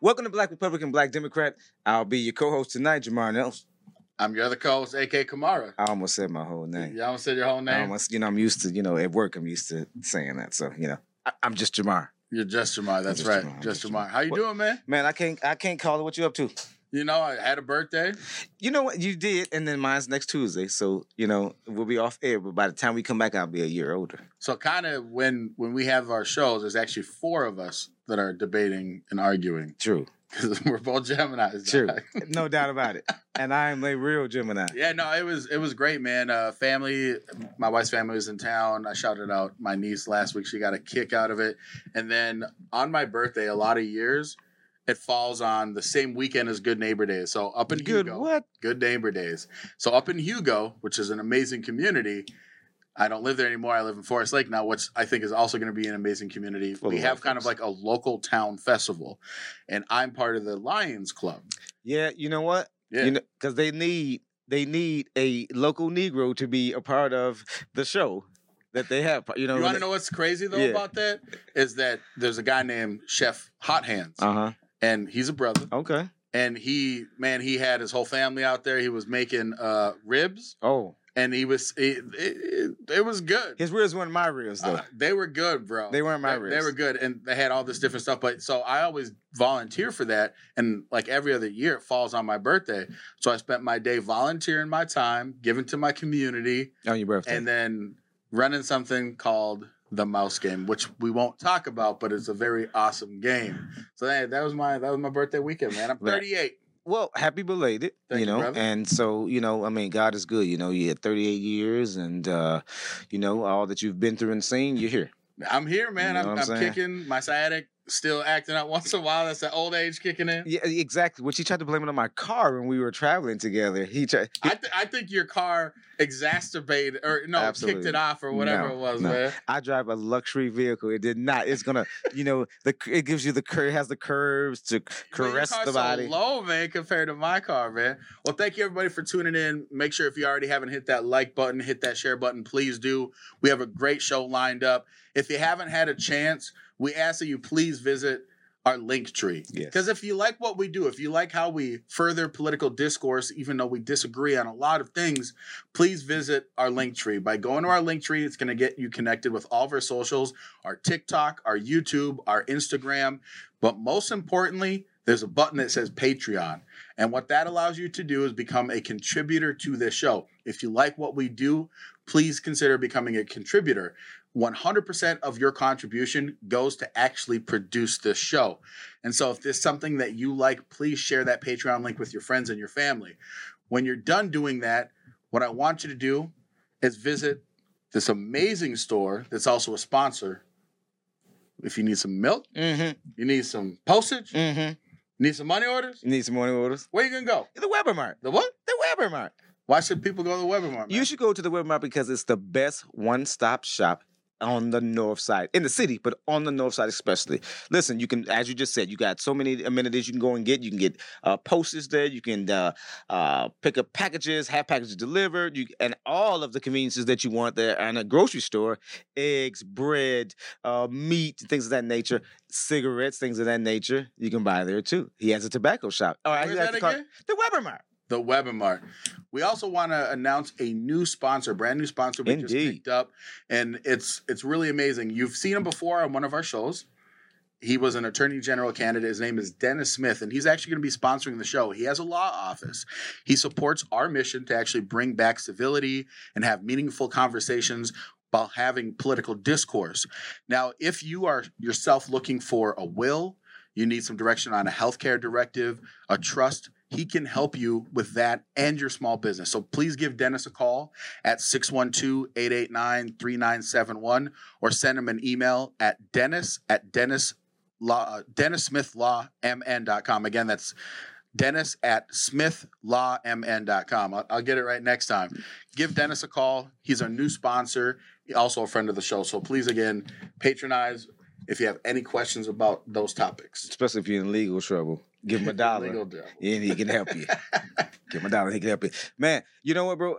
Welcome to Black Republican, Black Democrat. I'll be your co-host tonight, Jamar Nelson. I'm your other co-host, AK Kamara. I almost said my whole name. You almost said your whole name. I almost, you know, I'm used to, you know, at work, I'm used to saying that. So, you know, I, I'm just Jamar. You're just Jamar. That's just right. Jamar, Just just Jamar. How you What- doing, man? Man, I can't, I can't call it. What you up to? You know, I had a birthday. You know what you did, and then mine's next Tuesday. So, you know, we'll be off air. But by the time we come back, I'll be a year older. So kind of when when we have our shows, there's actually four of us that are debating and arguing True, because we're both Gemini's. true, no doubt about it. And I am a real Gemini. Yeah, no, it was it was great, man. Uh, family, my wife's family was in town. I shouted out my niece last week; she got a kick out of it. And then on my birthday, a lot of years, it falls on the same weekend as Good Neighbor Days. So up in Good. Hugo, What? Good Neighbor Days. So up in Hugo, which is an amazing community. I don't live there anymore. I live in Forest Lake now, which I think is also going to be an amazing community. Full we have kind of like a local town festival, and I'm part of the Lions Club. Yeah. You know what? Yeah, You know, because they need they need a local Negro to be a part of the show that they have. You know. You want to know what's crazy though Yeah. about that is that there's a guy named Chef Hot Hands, Uh huh. And he's a brother, Okay. and he man he had his whole family out there. He was making uh, ribs, Oh, and he was it, it, it was good. his ribs weren't my ribs though. Uh, they were good, bro. They weren't my They, they were good, and they had all this different stuff. But so I always volunteer for that, and like every other year, it falls on my birthday. So I spent my day volunteering my time, giving to my community, on your birthday. and then running something called the mouse game, which we won't talk about, but it's a very awesome game. So that, that was my that was my birthday weekend, man. I'm 38. well, happy belated. Thank you you, know, brother. and so you know, I mean, God is good. You know, you had 38 years, and uh, you know all that you've been through and seen. You're here. I'm here, man. You know I'm, I'm I'm kicking. My sciatic still acting out once in a while. That's that old age kicking in. Yeah, exactly. Which he tried to blame it on my car when we were traveling together. He tried. I, th- I think your car exacerbated or no kicked it off or whatever No, it was, no. man. I drive a luxury vehicle. It did not. It's gonna, you know, the it gives you the cur- has the curves to caress the body. So low, man, compared to my car, man. Well, thank you everybody for tuning in. Make sure if you already haven't hit that like button, hit that share button, please do. We have a great show lined up. If you haven't had a chance, we ask that you please visit our Linktree. Yes. Because if you like what we do, if you like how we further political discourse, even though we disagree on a lot of things, please visit our Linktree. By going to our Linktree, it's going to get you connected with all of our socials, our TikTok, our YouTube, our Instagram. But most importantly, there's a button that says Patreon. And what that allows you to do is become a contributor to this show. If you like what we do, please consider becoming a contributor. 100% of your contribution goes to actually produce this show. And so if there's something that you like, please share that Patreon link with your friends and your family. When you're done doing that, what I want you to do is visit this amazing store that's also a sponsor. If you need some milk, Mm-hmm. you need some postage, Mm-hmm. need some money orders, You need some money orders. where you gonna go? The Weber Mart. The what? The Weber Mart. Why should people go to the Weber Mart? man? You should go to the Weber Mart because it's the best one-stop shop on the north side in the city, but on the north side especially. Listen, you can, as you just said, you got so many amenities you can go and get. You can get uh, postage there. You can uh, uh, pick up packages, have packages delivered, you and all of the conveniences that you want there. And a grocery store, eggs, bread, uh, meat, things of that nature, cigarettes, things of that nature. You can buy there too. He has a tobacco shop. All right, Where's that again? the Weber Mart. The Weber Mart. We also want to announce a new sponsor, brand new sponsor we just Indeed. picked up, and it's it's really amazing. You've seen him before on one of our shows. He was an attorney general candidate. His name is Dennis Smith, and he's actually going to be sponsoring the show. He has a law office. He supports our mission to actually bring back civility and have meaningful conversations while having political discourse. Now, if you are yourself looking for a will, you need some direction on a healthcare directive, a trust, he can help you with that and your small business. So please give Dennis a call at 612-889-3971 or send him an email at dennis at dennis law uh, mn.com. Again, that's dennis at smithlawmn.com. I'll, I'll get it right next time. Give Dennis a call. He's our new sponsor, also a friend of the show. So please, again, patronize if you have any questions about those topics. especially if you're in legal trouble. Give him a dollar. And he can help you. Give him a dollar, he can help you. Man, you know what, bro? Uh,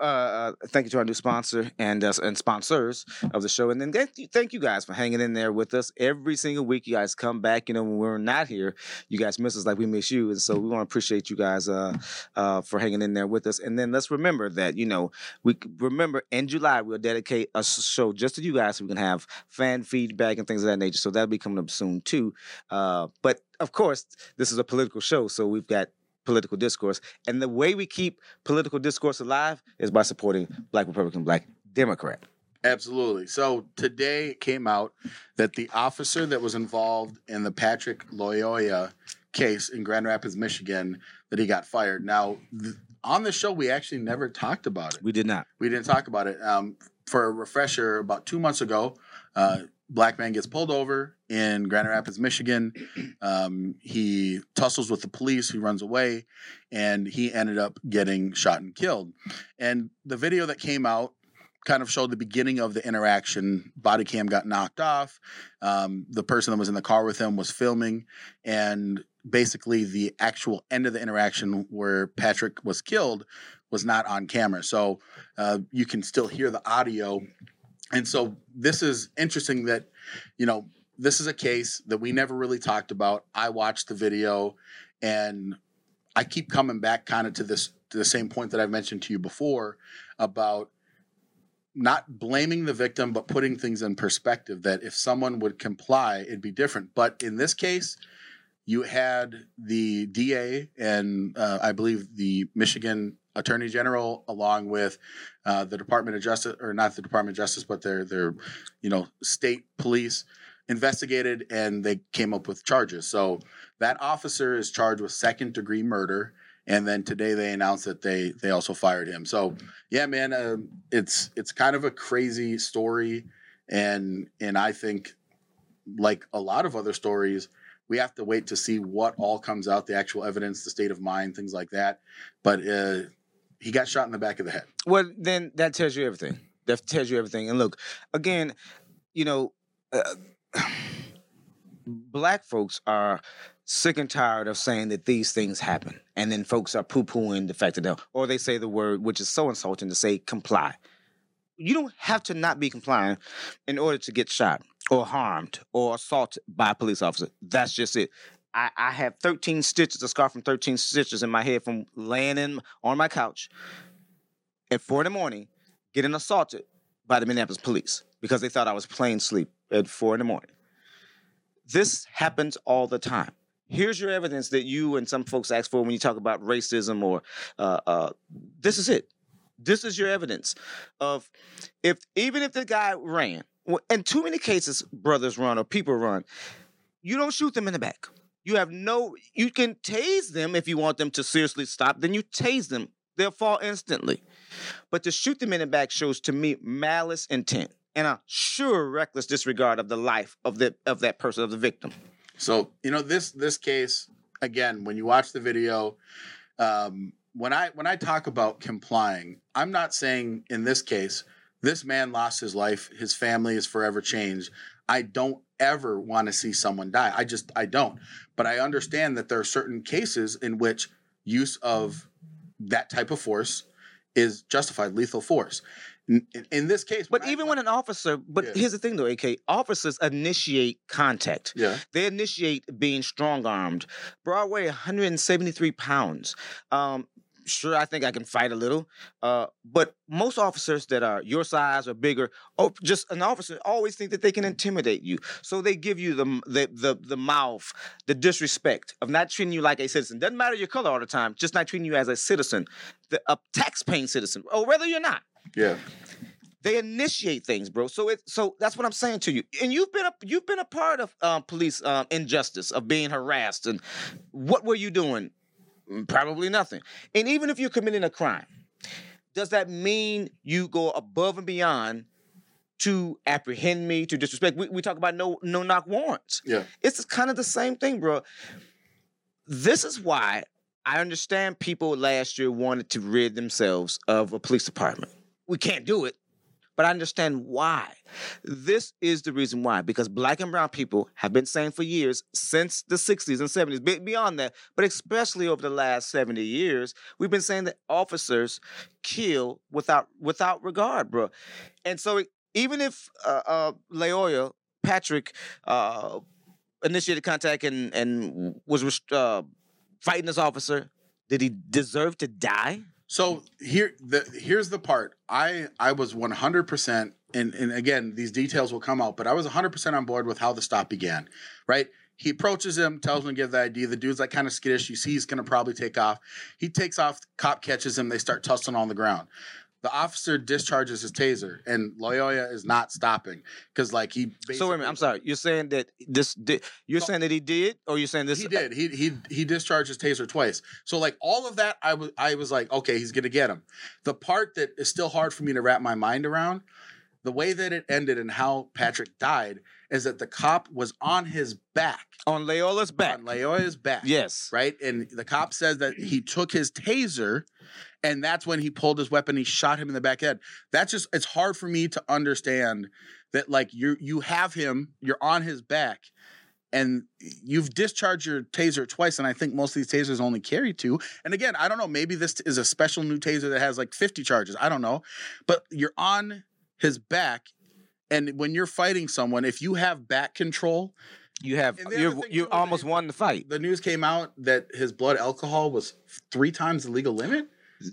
uh, thank you to our new sponsor and uh, and sponsors of the show, and then thank you, thank you guys for hanging in there with us every single week. You guys come back. You know when we're not here, you guys miss us like we miss you, and so we want to appreciate you guys uh, uh, for hanging in there with us. And then let's remember that you know we remember in July we'll dedicate a show just to you guys, so we can have fan feedback and things of that nature. So that'll be coming up soon too. Uh, but of course, this is a political show, so we've got political discourse. And the way we keep political discourse alive is by supporting Black Republican, Black Democrat. Absolutely. So today it came out that the officer that was involved in the Patrick Loyola case in Grand Rapids, Michigan, that he got fired. Now, th- on the show, we actually never talked about it. We did not. We didn't talk about it. Um, for a refresher, about two months ago, uh, black man gets pulled over in Grand Rapids, Michigan. Um, he tussles with the police. He runs away, and he ended up getting shot and killed. And the video that came out kind of showed the beginning of the interaction. Body cam got knocked off. Um, the person that was in the car with him was filming, and basically the actual end of the interaction where Patrick was killed was not on camera. So uh, you can still hear the audio. And so this is interesting that, you know, this is a case that we never really talked about. I watched the video and I keep coming back kind of to this to the same point that I've mentioned to you before about not blaming the victim but putting things in perspective that if someone would comply it'd be different but in this case you had the DA and uh, I believe the Michigan Attorney General, along with uh, the Department of Justice, or not the Department of Justice, but their their you know state police investigated and they came up with charges. So that officer is charged with second degree murder. And then today they announced that they they also fired him. So yeah, man, uh, it's it's kind of a crazy story, and and I think like a lot of other stories, we have to wait to see what all comes out, the actual evidence, the state of mind, things like that. But uh, he got shot in the back of the head. Well, then that tells you everything. That tells you everything. And look, again, you know, uh, black folks are sick and tired of saying that these things happen, and then folks are poo-pooing the fact that they or they say the word which is so insulting to say comply. You don't have to not be compliant in order to get shot or harmed or assaulted by a police officer. That's just it. I, I have 13 stitches, a scar from 13 stitches in my head from laying in on my couch at four in the morning, getting assaulted by the Minneapolis police because they thought I was playing sleep at four in the morning. This happens all the time. Here's your evidence that you and some folks ask for when you talk about racism or uh, uh, this is it. This is your evidence of if even if the guy ran, and too many cases brothers run or people run, you don't shoot them in the back. You have no, you can tase them if you want them to seriously stop, then you tase them. They'll fall instantly. But to shoot them in the back shows to me malice intent and a sure reckless disregard of the life of the of that person, of the victim. So, you know, this this case, again, when you watch the video, um, when I when I talk about complying, I'm not saying in this case, this man lost his life, his family is forever changed. I don't ever want to see someone die. I just I don't. But I understand that there are certain cases in which use of that type of force is justified, lethal force. In, in this case, But when I- even when an officer, but Yeah. here's the thing though, AK, officers initiate contact. yeah, They initiate being strong armed. Broadway, 173 pounds. Um, sure, I think I can fight a little. Uh, but most officers that are your size or bigger, or just an officer, always think that they can intimidate you. So they give you the the the, the mouth, the disrespect of not treating you like a citizen. Doesn't matter your color all the time, just not treating you as a citizen, the, a tax-paying citizen, or whether you're not yeah. they initiate things, bro. So it so that's what I'm saying to you. And you've been a you've been a part of um, police um, injustice of being harassed. And what were you doing? Probably nothing. And even if you're committing a crime, does that mean you go above and beyond to apprehend me, to disrespect? We, we talk about no no knock warrants. Yeah. It's kind of the same thing, bro. This is why I understand people last year wanted to rid themselves of a police department. We can't do it. But I understand why. This is the reason why, because black and brown people have been saying for years, since the 60s and 70s, beyond that, but especially over the last 70 years, we've been saying that officers kill without without regard, bro. And so even if uh, uh, Patrick uh, initiated contact and and was uh, fighting this officer, did he deserve to die? So here, the here's the part. I I was 100 percent, and and again, these details will come out, but I was 100 percent on board with how the stop began. Right? He approaches him, tells him to give the ID. The dude's like kind of skittish. You see, he's gonna probably take off. He takes off. Cop catches him. They start tussling on the ground. The officer discharges his taser, and Loyola is not stopping because, like, he. So wait a minute. I'm sorry. You're saying that this did, you're No. saying that he did, or you're saying this? He did. He he he discharged his taser twice. So like all of that, I was I was like, okay, he's gonna get him. The part that is still hard for me to wrap my mind around, the way that it ended and how Patrick died, is that the cop was on his back, on Leola's back. on Lyoya's back. Yes. Right, and the cop says that he took his taser, and that's when he pulled his weapon. He shot him in the back head. That's just it's hard for me to understand that like you you have him, you're on his back, and you've discharged your taser twice, and I think most of these tasers only carry two. And again, I don't know, maybe this is a special new taser that has like 50 charges. I don't know. But you're on his back, and when you're fighting someone, if you have back control, You have you you almost won the fight, the news came out that his blood alcohol was three times the legal limit.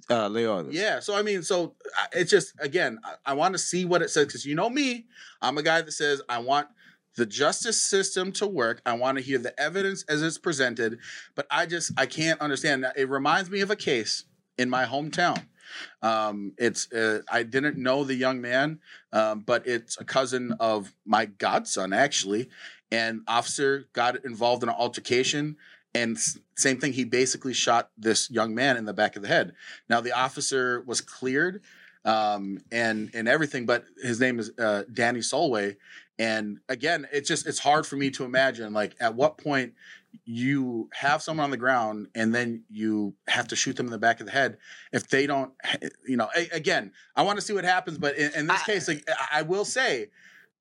uh, Leola. Yeah, so I mean, so it's just again, I, I want to see what it says because you know me, I'm a guy that says I want the justice system to work. I want to hear the evidence as it's presented, but I just I can't understand. It reminds me of a case in my hometown. Um, it's uh, I didn't know the young man, um, but it's a cousin of my godson actually, and officer got involved in an altercation. And same thing, he basically shot this young man in the back of the head. Now the officer was cleared um, and and everything, but his name is uh, Danny Solway. And again, it's just it's hard for me to imagine like at what point you have someone on the ground and then you have to shoot them in the back of the head if they don't you know again i want to see what happens but in, in this I- case like, I, I will say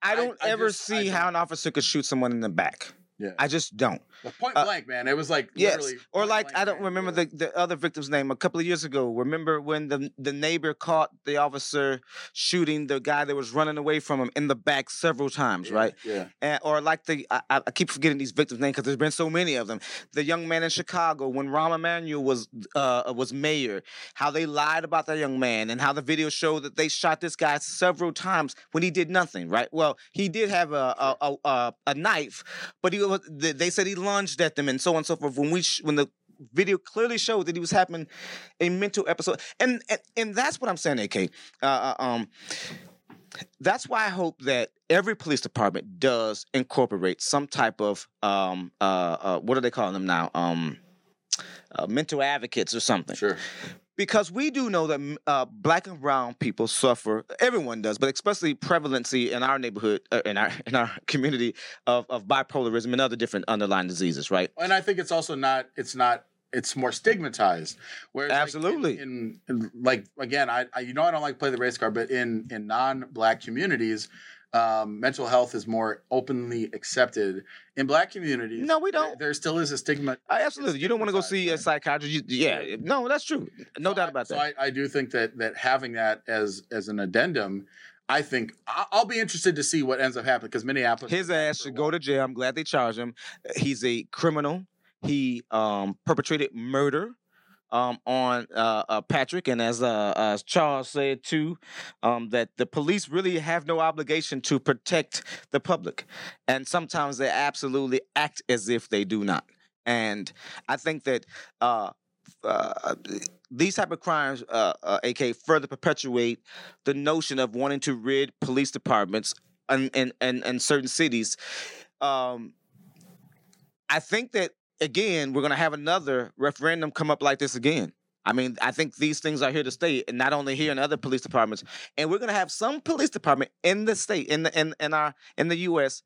I I- don't I ever just- see how don't- an officer could shoot someone in the back. Yeah. I just don't. Point Uh, blank man it was like Yes, literally or like blank I don't range, remember yeah. the, the other victim's name. A couple of years ago, remember when the the neighbor caught the officer shooting the guy that was running away from him in the back several times, Yeah, right? yeah And, or like the I, I keep forgetting these victims' names because there's been so many of them. The young man in Chicago when Rahm Emanuel was uh, was mayor, how they lied about that young man and how the video showed that they shot this guy several times when he did nothing. Right? Well, he did have a a, a, a, knife, but he was they they said he lunged at them and so on and so forth. When we sh- when the video clearly showed that he was having a mental episode, and and, and that's what I'm saying, AK. Uh, uh, um, that's why I hope that every police department does incorporate some type of um uh, uh what are they calling them now um uh, mental advocates or something sure because we do know that mm, uh, black and brown people suffer everyone does but especially prevalency in our neighborhood uh, in our in our community of, of bipolarism and other different underlying diseases right and i think it's also not it's not it's more stigmatized whereas like, in- Absolutely. in, in like again I, I you know i don't like play the race card but in in non-black communities um, mental health is more openly accepted in black communities No, we don't. there still is a stigma I, absolutely you don't want to go see a psychiatrist yeah no that's true no So doubt I- about so that I, I do think that that having that as as an addendum i think I- i'll be interested to see what ends up happening because minneapolis His ass should go to jail. I'm glad they charged him. He's a criminal. He um, perpetrated murder um, on uh, uh, Patrick, and as uh, as Charles said too, um, that the police really have no obligation to protect the public, and sometimes they absolutely act as if they do not. And I think that. Uh, uh, these type of crimes, uh, uh, AK, further perpetuate the notion of wanting to rid police departments and and and, and certain cities. Um, I think that again, we're gonna have another referendum come up like this again. I mean, I think these things are here to stay, and not only here in other police departments. And we're gonna have some police department in the state, in the in, in our in the U.S.,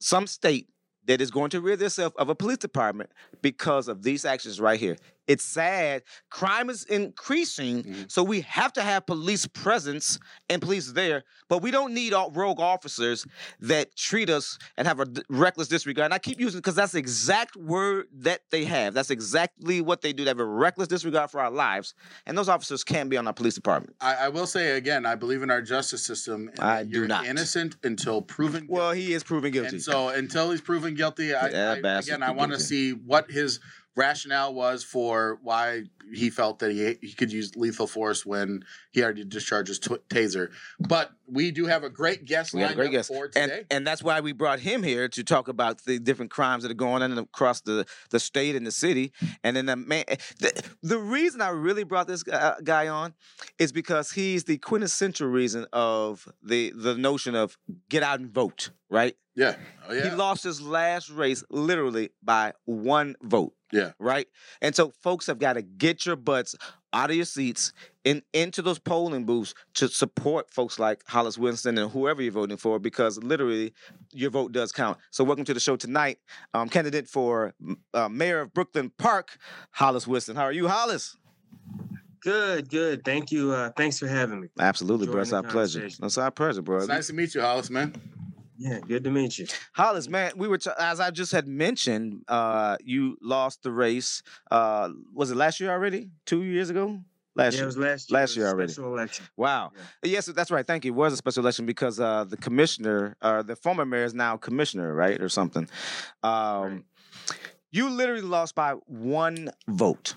some state that is going to rid itself of a police department because of these actions right here. It's sad. Crime is increasing, Mhm. so we have to have police presence and police there. But we don't need all rogue officers that treat us and have a d- reckless disregard. And I keep using because that's the exact word that they have. That's exactly what they do. They have a reckless disregard for our lives, and those officers can't be on our police department. I, I will say again, I believe in our justice system. I do you're not. innocent until proven Guilty. Well, he is proven guilty. And so until he's proven guilty, I, Yeah, I- again, I want to see what his rationale was for why he felt that he he could use lethal force when he already discharged his t- taser. But we do have a great guest We lined great up guest. for and today. and that's why we brought him here to talk about the different crimes that are going on across the the state and the city. And then the man, the, the reason I really brought this guy, uh, guy on is because he's the quintessential reason of the the notion of get out and vote. Right? Yeah, oh yeah, He lost his last race literally by one vote. Yeah. Right? And so folks have got to get your butts out of your seats and into those polling booths to support folks like Hollies Winston and whoever you're voting for because literally your vote does count. So welcome to the show tonight. Um, candidate for uh, mayor of Brooklyn Park, Hollies Winston. How are you, Hollies? Good, good. Thank you. Uh, thanks for having me. Absolutely, bro. It's our pleasure. conversation. It's our pleasure, bro. it's nice to meet you, Hollies, man. Yeah, good to meet you. Hollies, man, we were t- as I just had mentioned. Uh, you lost the race. Uh, was it last year already? Two years ago? Last yeah, it year. was last year. last year already. Special election. Wow. Yes, that's right. Thank you. It was a special election because uh, the commissioner, uh, the former mayor, is now commissioner, right, or something. Um, Right. You literally lost by one vote.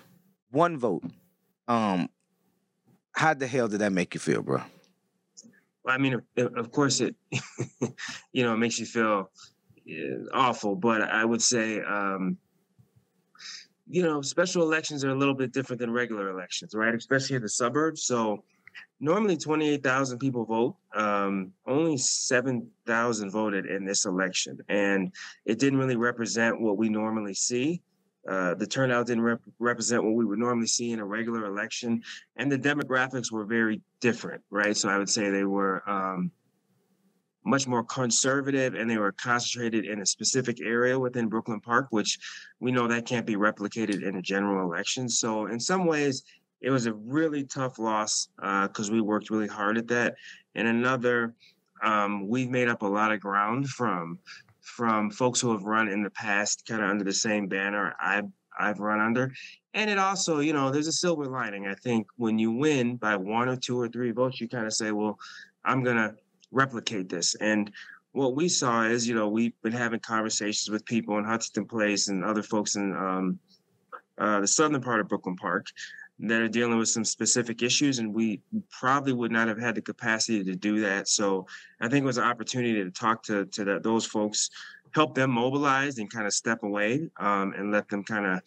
One vote. Um, how the hell did that make you feel, bro? I mean, of- course, it you know it makes you feel uh, awful, but I would say, um, you know, special elections are a little bit different than regular elections, right? Especially in the suburbs. So normally, twenty-eight thousand people vote. Um, only seven thousand voted in this election, and it didn't really represent what we normally see. Uh, the turnout didn't rep- represent what we would normally see in a regular election, and the demographics were very different, right? So I would say they were um, much more conservative, and they were concentrated in a specific area within Brooklyn Park, which we know that can't be replicated in a general election. So in some ways, it was a really tough loss because we worked really hard at that. And another, um, we've made up a lot of ground from from folks who have run in the past, kind of under the same banner I've I've run under. And it also, you know, there's a silver lining. I think when you win by one or two or three votes, you kind of say, well, I'm gonna replicate this. And what we saw is, you know, we've been having conversations with people in Huntington Place and other folks in um, uh, the southern part of Brooklyn Park that are dealing with some specific issues, and we probably would not have had the capacity to do that. So I think it was an opportunity to talk to to that, those folks, help them mobilize and kind of step away um, and let them kind of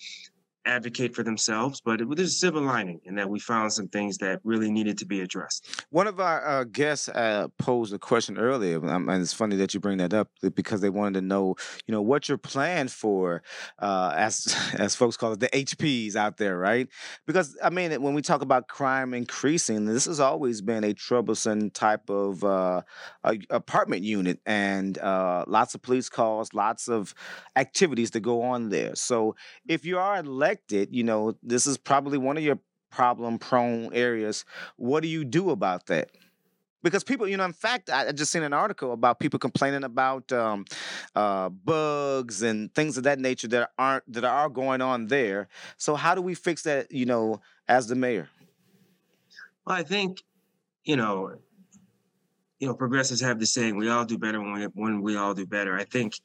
advocate for themselves. But it, there's a silver lining in that we found some things that really needed to be addressed. One of our uh, guests uh, posed a question earlier, um, and it's funny that you bring that up because they wanted to know, you know, what your plan for, uh, as as folks call it, the HPs out there, right? Because I mean, when we talk about crime increasing, this has always been a troublesome type of uh, a- apartment unit, and uh, lots of police calls, lots of activities that go on there. So if you are you know, this is probably one of your problem prone areas. What do you do about that? Because people, you know, in fact, I I just seen an article about people complaining about um, uh, bugs and things of that nature that aren't that are going on there. So how do we fix that? You know, as the mayor. Well, I think, you know, you know, progressives have the saying, "We all do better when we when we all do better." I think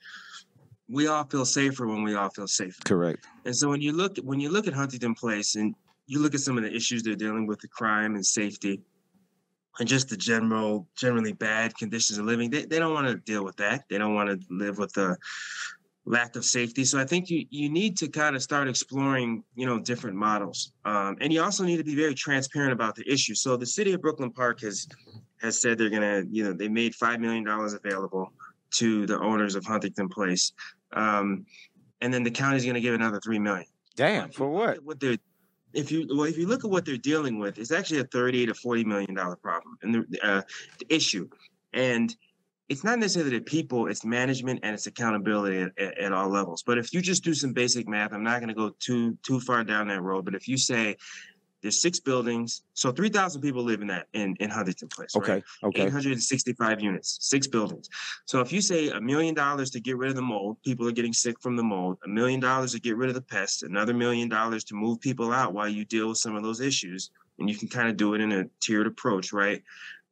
we all feel safer when we all feel safer. Correct. And so when you look when you look at Huntington Place and you look at some of the issues they're dealing with, the crime and safety, and just the general generally bad conditions of living, they, they don't want to deal with that. They don't want to live with the lack of safety. So I think you you need to kind of start exploring, you know, different models. Um, and you also need to be very transparent about the issue. So the city of Brooklyn Park has has said they're gonna, you know, they made five million dollars available to the owners of Huntington Place. Um, and then the county's going to give another three million. Damn. For what? at What they're if you well, if you look at what they're dealing with, it's actually a thirty to forty million dollar problem and the uh, the issue. And it's not necessarily the people, it's management and it's accountability at, at, at all levels. But if you just do some basic math, I'm not going to go too too far down that road. But if you say there's six buildings, so 3,000 people live in that in, in Huntington Place. Okay. Right? Okay. 865 units, six buildings. So if you say a million dollars to get rid of the mold, people are getting sick from the mold, a million dollars to get rid of the pests, another million dollars to move people out while you deal with some of those issues. And you can kind of do it in a tiered approach, right?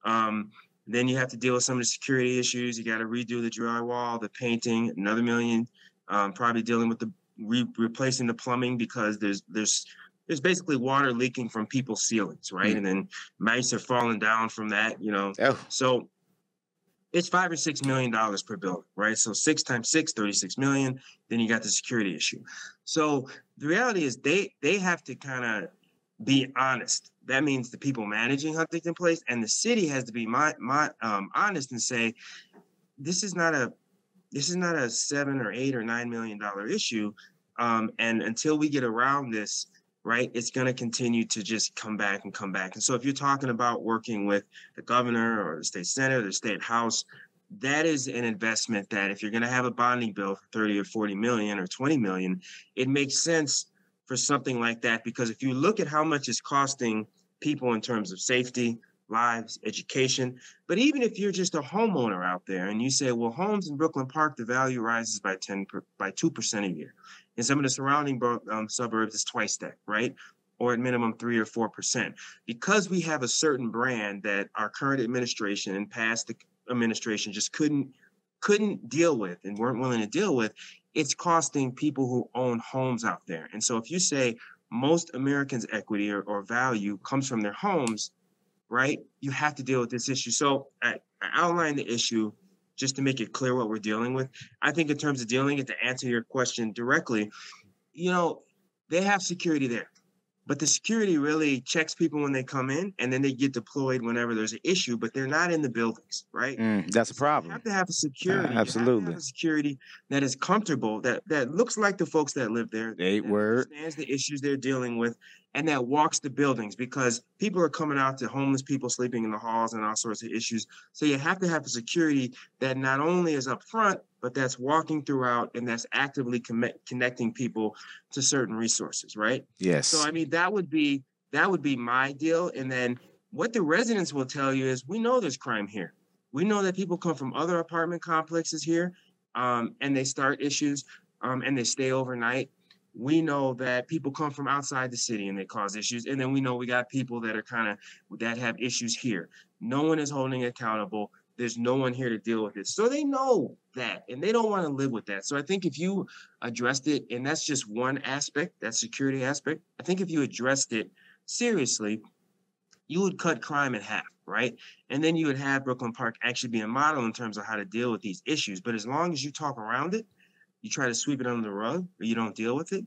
Um, then you have to deal with some of the security issues. You got to redo the drywall, the painting, another million. Um, probably dealing with the re- replacing the plumbing because there's there's there's basically water leaking from people's ceilings, right? Mm. And then mice are falling down from that, you know. Oh, So it's five or six million dollars per building, right? So six times six, 36 million. Then you got the security issue. So the reality is they they have to kind of be honest. That means the people managing Huntington Place and the city has to be my, my, um, honest and say, this is not a this is not a seven or eight or nine million dollar issue. Um, and until we get around this, right, it's going to continue to just come back and come back. And so if you're talking about working with the governor or the state senate or the state house, that is an investment that if you're going to have a bonding bill for 30 or 40 million or 20 million, it makes sense for something like that because if you look at how much it's costing people in terms of safety, lives, education, but even if you're just a homeowner out there and you say, well, homes in Brooklyn Park, the value rises by 10 per, by 2% a year. In some of the surrounding um, suburbs, it's twice that, right? Or at minimum three or four percent. Because we have a certain brand that our current administration and past administration just couldn't couldn't deal with and weren't willing to deal with, it's costing people who own homes out there. And so if you say most Americans' equity or, or value comes from their homes, right? You have to deal with this issue. So I, I outlined the issue just to make it clear what we're dealing with. I think in terms of dealing it, to answer your question directly, you know, they have security there. But the security really checks people when they come in and then they get deployed whenever there's an issue, but they're not in the buildings, right? mm, that's a problem. You have to have a security. you have to absolutely. have a security that is comfortable, that that looks like the folks that live there. Eight that word. understands the issues they're dealing with, and that walks the buildings because people are coming out to homeless people sleeping in the halls and all sorts of issues. So you have to have a security that not only is up front, but that's walking throughout and that's actively commi- connecting people to certain resources, right? Yes. So I mean, that would be that would be my deal. And then what the residents will tell you is, we know there's crime here. We know that people come from other apartment complexes here, um, and they start issues, um, and they stay overnight. We know that people come from outside the city and they cause issues, and then we know we got people that are kind of that have issues here. No one is holding accountable. There's no one here to deal with it. So they know that and they don't want to live with that. So I think if you addressed it, and that's just one aspect, that security aspect, I think if you addressed it seriously, you would cut crime in half, right? And then you would have Brooklyn Park actually be a model in terms of how to deal with these issues. But as long as you talk around it, you try to sweep it under the rug or you don't deal with it,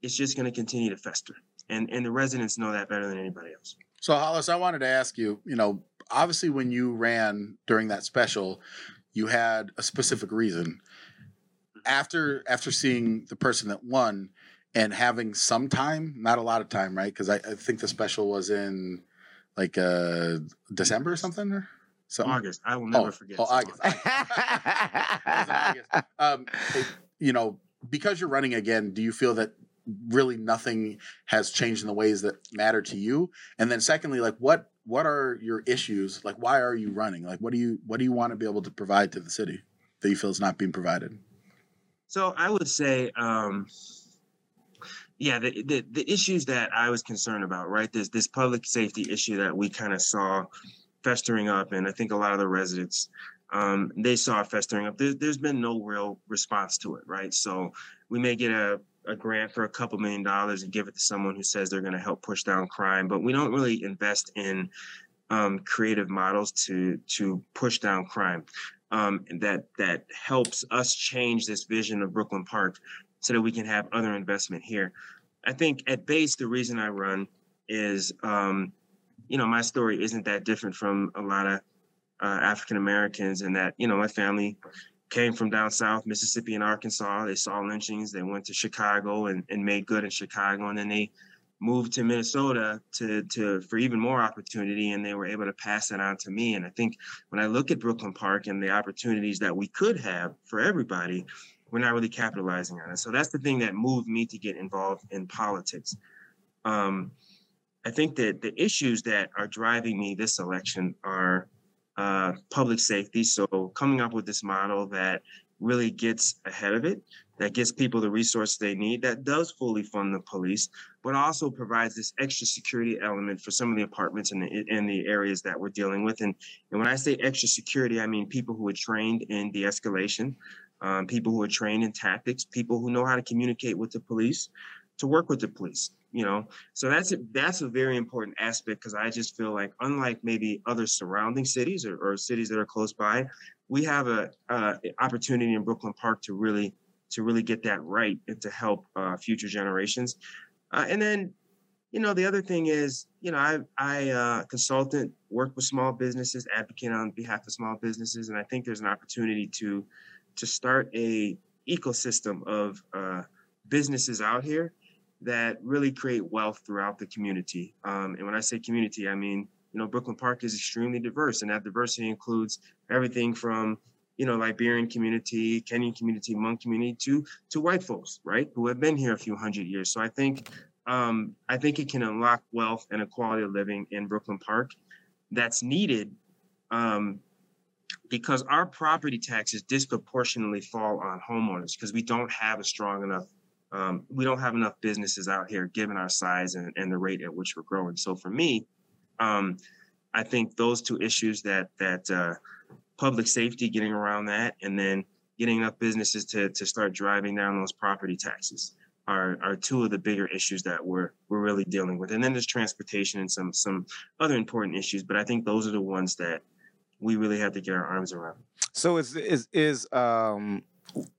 it's just going to continue to fester. And and the residents know that better than anybody else. So Hollies, I wanted to ask you, you know, obviously when you ran during that special, you had a specific reason. After after seeing the person that won and having some time, not a lot of time, right? Because I, I think the special was in like uh December or something or something. August, I will never Oh, forget. oh, August. August. Um, it- you know, because you're running again, do you feel that really nothing has changed in the ways that matter to you? And then secondly, like what what are your issues? Like why are you running? Like what do you what do you want to be able to provide to the city that you feel is not being provided? So I would say, um, yeah, the, the the issues that I was concerned about, right? This this public safety issue that we kind of saw festering up, and I think a lot of the residents um, they saw it festering up. There, there's been no real response to it, right? So we may get a a grant for a couple million dollars and give it to someone who says they're going to help push down crime, but we don't really invest in um, creative models to to push down crime. Um, that that helps us change this vision of Brooklyn Park so that we can have other investment here. I think at base, the reason I run is, um, you know, my story isn't that different from a lot of uh, African Americans, and that you know, my family came from down south, Mississippi and Arkansas. They saw lynchings. They went to Chicago and, and made good in Chicago, and then they moved to Minnesota to to for even more opportunity, and they were able to pass that on to me. And I think when I look at Brooklyn Park and the opportunities that we could have for everybody, we're not really capitalizing on it. So that's the thing that moved me to get involved in politics. Um, I think that the issues that are driving me this election are uh, public safety. So coming up with this model that really gets ahead of it, that gets people the resources they need, that does fully fund the police, but also provides this extra security element for some of the apartments and the the areas that we're dealing with. And and when I say extra security, I mean people who are trained in de-escalation, um, people who are trained in tactics, people who know how to communicate with the police, to work with the police. You know, so that's a, that's a very important aspect because I just feel like unlike maybe other surrounding cities or, or cities that are close by, we have a, opportunity in Brooklyn Park to really to really get that right and to help uh, future generations. Uh, and then, you know, the other thing is, you know, I I uh, consultant work with small businesses, advocate on behalf of small businesses, and I think there's an opportunity to to start a ecosystem of uh, businesses out here that really create wealth throughout the community. Um, and when I say community, I mean you know Brooklyn Park is extremely diverse, and that diversity includes everything from you know, Liberian community, Kenyan community, Hmong community, to to white folks, right, who have been here a few hundred years. So I think um, I think it can unlock wealth and a quality of living in Brooklyn Park that's needed um, because our property taxes disproportionately fall on homeowners because we don't have a strong enough um, we don't have enough businesses out here given our size and, and the rate at which we're growing. So for me, um, I think those two issues that that uh, public safety, getting around that, and then getting enough businesses to to start driving down those property taxes are are two of the bigger issues that we're we're really dealing with. And then there's transportation and some some other important issues, but I think those are the ones that we really have to get our arms around. So is is is um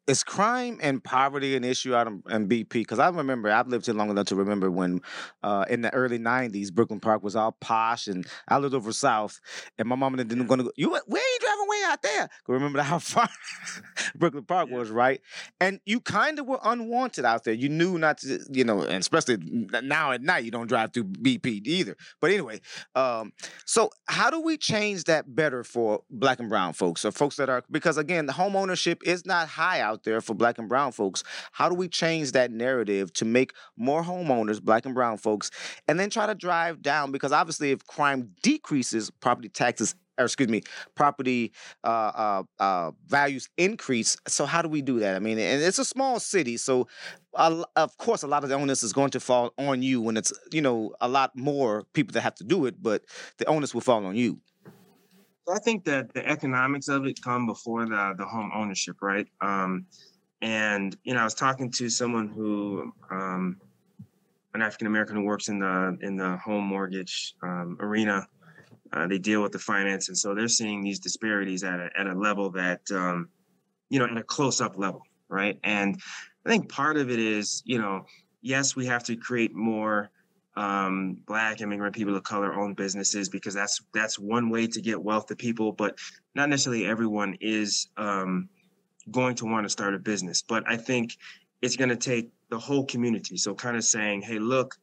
is crime and poverty an issue out in, in BP? Because I remember I've lived here long enough to remember when, uh, in the early '90s, Brooklyn Park was all posh, and I lived over south, and my mom and didn't going to go. You where are you driving way out there? Remember how far Brooklyn Park yeah. was, right? And you kind of were unwanted out there. You knew not to, you know, and especially now at night, you don't drive through BP either. But anyway, um, so how do we change that better for Black and Brown folks, or folks that are because again, the home ownership is not high out there for black and brown folks. How do we change that narrative to make more homeowners, black and brown folks, and then try to drive down? Because obviously, if crime decreases, property taxes or excuse me, property uh, uh, uh, values increase. So how do we do that? I mean, and it's a small city, so of course, a lot of the onus is going to fall on you when it's you know a lot more people that have to do it, but the onus will fall on you. I think that the economics of it come before the the home ownership, right? Um, and you know, I was talking to someone who, um, an African American who works in the in the home mortgage um, arena. Uh, they deal with the finance, and so they're seeing these disparities at a, at a level that, um, you know, at a close up level, right? And I think part of it is, you know, yes, we have to create more um, black immigrant people of color own businesses because that's that's one way to get wealth to people but not necessarily everyone is um, going to want to start a business. But i think it's going to take the whole community. So kind of saying hey look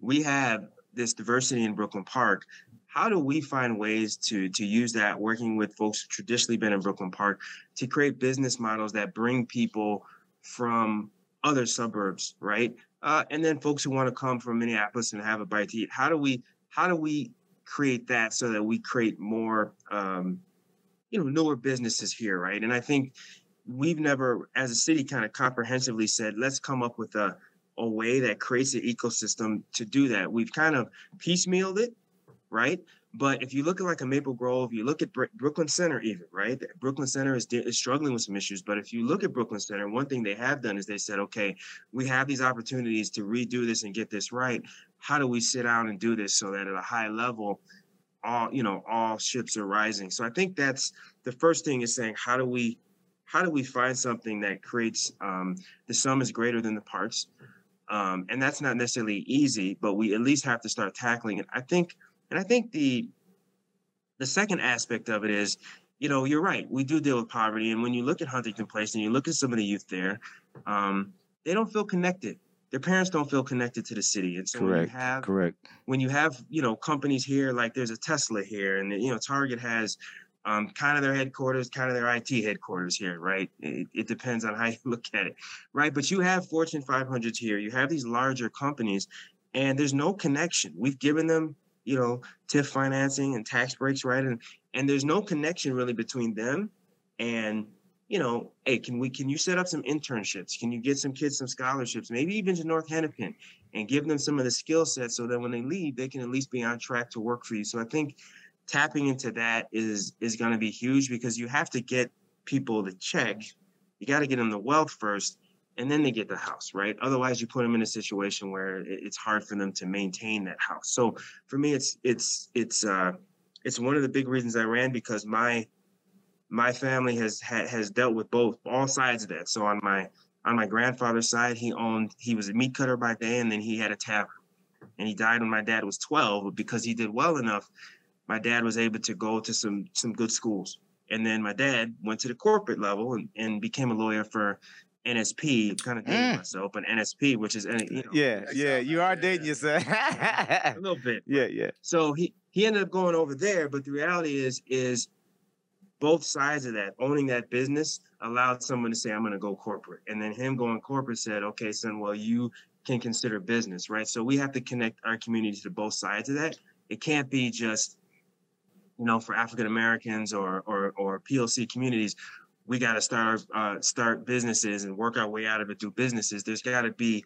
we have this diversity in brooklyn park. How do we find ways to to use that working with folks who traditionally been in brooklyn park to create business models that bring people from other suburbs right uh, and then folks who want to come from Minneapolis and have a bite to eat. How do we how do we create that so that we create more um, you know newer businesses here, right? And I think we've never, as a city, kind of comprehensively said, let's come up with a a way that creates an ecosystem to do that. We've kind of piecemealed it, right? But if you look at like a Maple Grove, you look at Brooklyn Center, even right, Brooklyn Center is, is struggling with some issues. But if you look at Brooklyn Center, one thing they have done is they said, okay, we have these opportunities to redo this and get this right. How do we sit down and do this so that at a high level, all you know, all ships are rising? So I think that's the first thing is saying, how do we, how do we find something that creates um, the sum is greater than the parts? Um, and that's not necessarily easy, but we at least have to start tackling it. I think and I think the the second aspect of it is, you know, you're right. We do deal with poverty, and when you look at Huntington Place and you look at some of the youth there, um, they don't feel connected. their parents don't feel connected to the city. And so when you Correct. have Correct. when you have you know companies here like there's a tesla here and you know target has um, kind of their headquarters kind of their it headquarters here right it, it depends on how you look at it right but you have fortune 500s here you have these larger companies and there's no connection we've given them you know TIF financing and tax breaks right? And and there's no connection really between them and you know hey can we can you set up some internships? Can you get some kids some scholarships? Maybe even to north hennepin and give them some of the skill sets so that when they leave they can at least be on track to work for you. So i think tapping into that is is going to be huge because you have to get people to check. You got to get them the wealth first and then they get the house right? Otherwise you put them in a situation where it's hard for them to maintain that house. So for me it's it's it's uh it's one of the big reasons i ran because my my family has ha, has dealt with both all sides of that. So on my on my grandfather's side he owned he was a meat cutter by day and then he had a tavern. And he died when my dad was 12 but because he did well enough my dad was able to go to some some good schools. And then my dad went to the corporate level and, and became a lawyer for nsp kind of dating Mm. myself but nsp which is you know, Yeah, yeah, you are dating yourself. a little bit yeah, yeah. so he he ended up going over there, but the reality is is both sides of that owning that business allowed someone to say I'm going to go corporate, and then him going corporate said, okay, son, well you can consider business, right? So we have to connect our community to both sides of that. It can't be just you know for African Americans or or or PLC communities. We got to start uh, start businesses and work our way out of it through businesses. There's got to be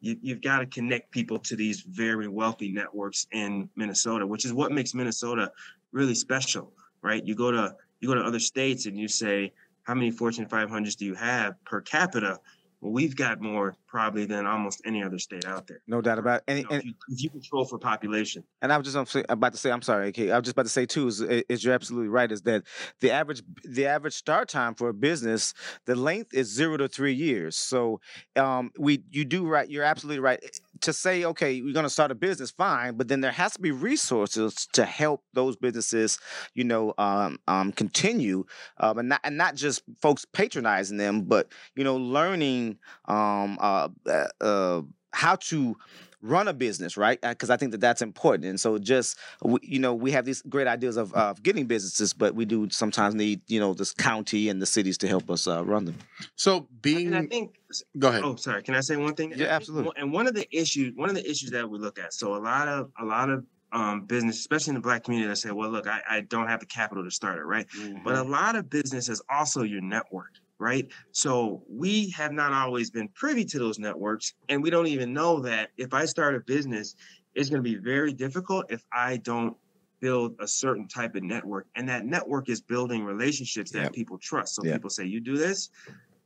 you, you've got to connect people to these very wealthy networks in Minnesota, which is what makes Minnesota really special, right? You go to you go to other states and you say, how many Fortune 500s do you have per capita? Well, we've got more probably than almost any other state out there. No doubt about it. You And, know, and, if, you, if you control for population, and I was just about to say, I'm sorry, okay. I was just about to say too, is, is you're absolutely right, is that the average the average start time for a business, the length is zero to three years. So um we you do right, you're absolutely right. To say, okay, we're gonna start a business, fine, but then there has to be resources to help those businesses, you know, um, um continue. Um and not and not just folks patronizing them, but you know, learning um uh, uh, uh how to run a business, right? Because I think that that's important. And so, just we, you know, we have these great ideas of, of getting businesses, but we do sometimes need you know this county and the cities to help us uh, run them. So being, and I think go ahead. Oh, sorry. Can I say one thing? Yeah, absolutely. And one of the issues, one of the issues that we look at. So a lot of a lot of um, business, especially in the black community, that say, "Well, look, I, I don't have the capital to start it." Right. But a lot of business is also your network, right? So we have not always been privy to those networks, and we don't even know that if I start a business, it's going to be very difficult if I don't build a certain type of network, and that network is building relationships that Yep. people trust. So Yep. people say, "You do this."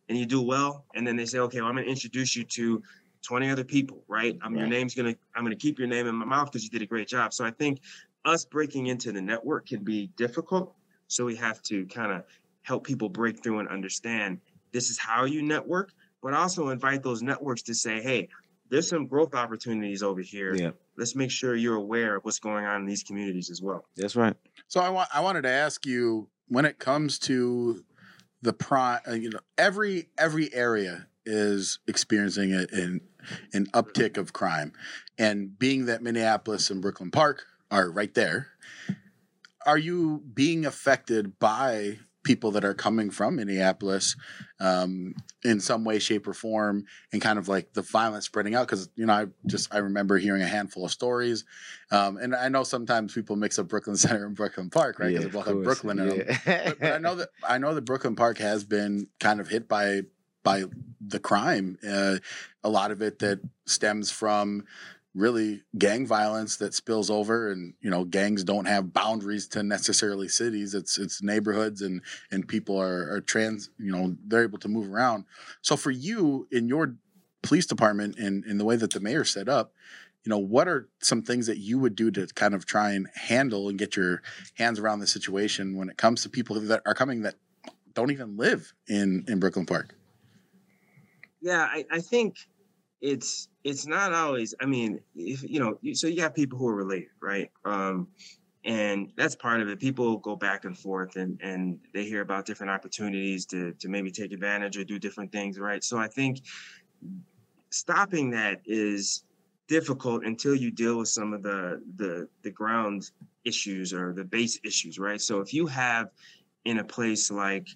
And you do well, and then they say, "Okay, well, I'm going to introduce you to 20 other people, right? I'm your name's gonna I'm gonna keep your name in my mouth because you did a great job. So I think us breaking into the network can be difficult. So we have to kind of help people break through and understand this is how you network, but also invite those networks to say, hey, there's some growth opportunities over here. Yeah, Let's make sure you're aware of what's going on in these communities as well. that's right. So I want I wanted to ask you when it comes to the prime, uh, you know, every every area is experiencing a, an an uptick of crime, and being that Minneapolis and Brooklyn Park are right there, are you being affected by people that are coming from Minneapolis um, in some way, shape, or form, and kind of like the violence spreading out? Because you know, I just I remember hearing a handful of stories, um, and I know sometimes people mix up Brooklyn Center and Brooklyn Park, right? Because Yeah, they both have. Brooklyn in them. Yeah. But, but I know that I know that Brooklyn Park has been kind of hit by by the crime. Uh, a lot of it that stems from really gang violence that spills over and you know gangs don't have boundaries to necessarily cities. It's it's neighborhoods and and people are, are trans you know they're able to move around. So for you in your police department and in the way that the mayor set up you know what are some things that you would do to kind of try and handle and get your hands around the situation when it comes to people that are coming that don't even live in in brooklyn park? Yeah, I, I think it's it's not always. I mean, if you know, so you got people who are related, right? Um, and that's part of it. People go back and forth, and and they hear about different opportunities to to maybe take advantage or do different things, right? So I think stopping that is difficult until you deal with some of the the the ground issues or the base issues, right? So if you have in a place like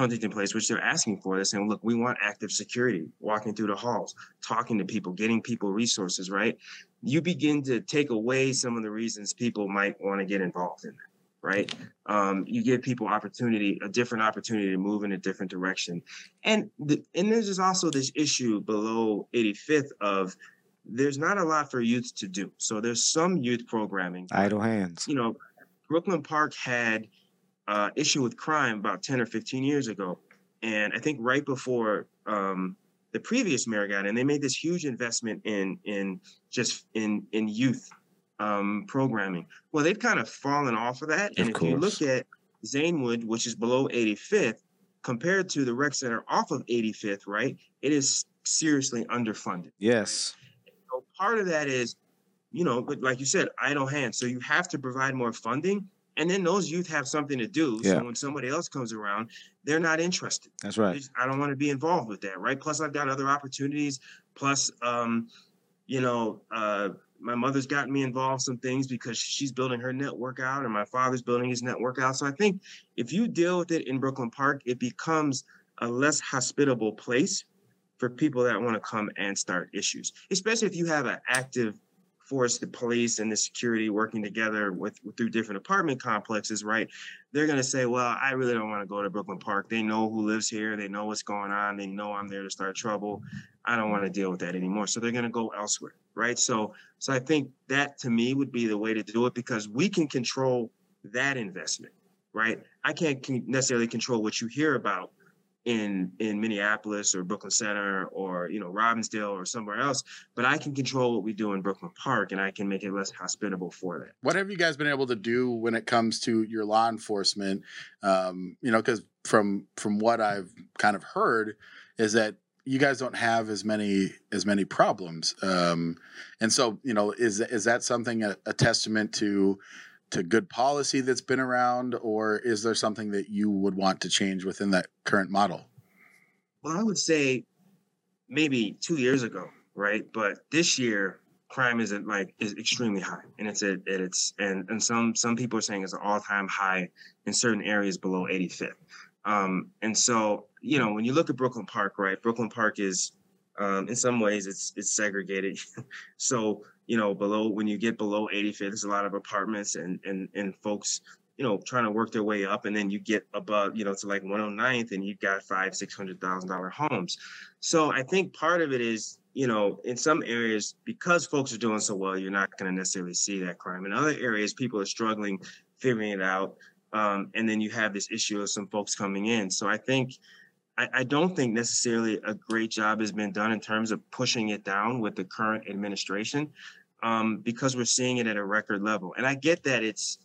Huntington Place, which they're asking for, they're saying, look, we want active security, walking through the halls, talking to people, getting people resources, right? You begin to take away some of the reasons people might want to get involved in that right? Um, you give people opportunity, a different opportunity to move in a different direction. And the, and there's also this issue below 85th of there's not a lot for youth to do. So there's some youth programming. Idle hands. You know, Brooklyn Park had uh, issue with crime about 10 or 15 years ago. And I think right before um, the previous mayor got in, they made this huge investment in in just in in youth um, programming. Well, they've kind of fallen off of that. And Of if you look course. at Zanewood, which is below 85th, compared to the rec center off of 85th, right, it is seriously underfunded. Yes. So part of that is, you know, but like you said, idle hands. So you have to provide more funding, and then those youth have something to do. Yeah. So when somebody else comes around, they're not interested. That's right. just- I don't want to be involved with that, right? Plus, I've got other opportunities. Plus, um, you know, uh, my mother's gotten me involved some things because she's building her network out, and my father's building his network out. So I think if you deal with it in Brooklyn Park, it becomes a less hospitable place for people that want to come and start issues, especially if you have an active force, the police and the security working together with, with through different apartment complexes, right? They're gonna say, "Well, I really don't want to go to Brooklyn Park. They know who lives here. They know what's going on. They know I'm there to start trouble. I don't want to deal with that anymore." So they're gonna go elsewhere, right? So, so I think that to me would be the way to do it because we can control that investment, right? I can't necessarily control what you hear about in in Minneapolis or Brooklyn Center or you know Robbinsdale or somewhere else, but I can control what we do in Brooklyn Park and I can make it less hospitable for that. What have you guys been able to do when it comes to your law enforcement? Um, you know, because from from what I've kind of heard is that you guys don't have as many as many problems, um, and so you know, is is that something a, a testament to to good policy that's been around, or is there something that you would want to change within that current model? Well, I would say maybe two years ago, right? But this year, crime is at like is extremely high, and it's at its and and some some people are saying it's an all time high in certain areas below 85th. Um, and so you know when you look at Brooklyn Park, right? Brooklyn Park is um, in some ways it's it's segregated. so you know below when you get below 85th, there's a lot of apartments and and and folks you know, trying to work their way up, and then you get above, you know, to like 109th, and you've got five, six hundred thousand dollar homes. So I think part of it is, you know, in some areas because folks are doing so well, you're not going to necessarily see that crime. In other areas, people are struggling, figuring it out, um, and then you have this issue of some folks coming in. So I think. I, I don't think necessarily a great job has been done in terms of pushing it down with the current administration, um, because we're seeing it at a record level. And I get that it's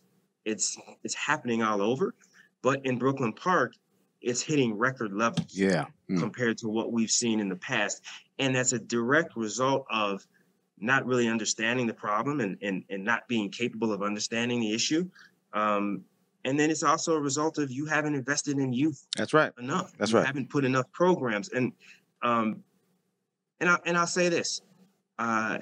it's it's happening all over, but in Brooklyn Park, it's hitting record levels Yeah. Mm. compared to what we've seen in the past, and that's a direct result of not really understanding the problem and and, and not being capable of understanding the issue. Um, and then it's also a result of you haven't invested in youth That's right. enough. That's you right. Haven't put enough programs, and um, and I and I'll say this: uh,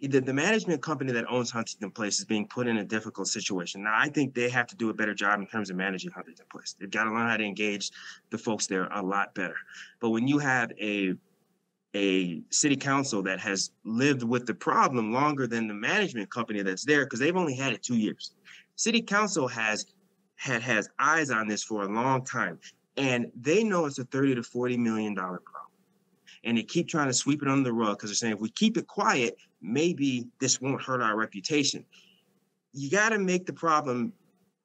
the the management company that owns Huntington Place is being put in a difficult situation. Now, I think they have to do a better job in terms of managing Huntington Place. They've got to learn how to engage the folks there a lot better. But when you have a a city council that has lived with the problem longer than the management company that's there because they've only had it two years. City council has had has eyes on this for a long time, and they know it's a thirty to forty million dollar problem, and they keep trying to sweep it under the rug because they're saying if we keep it quiet, maybe this won't hurt our reputation. You got to make the problem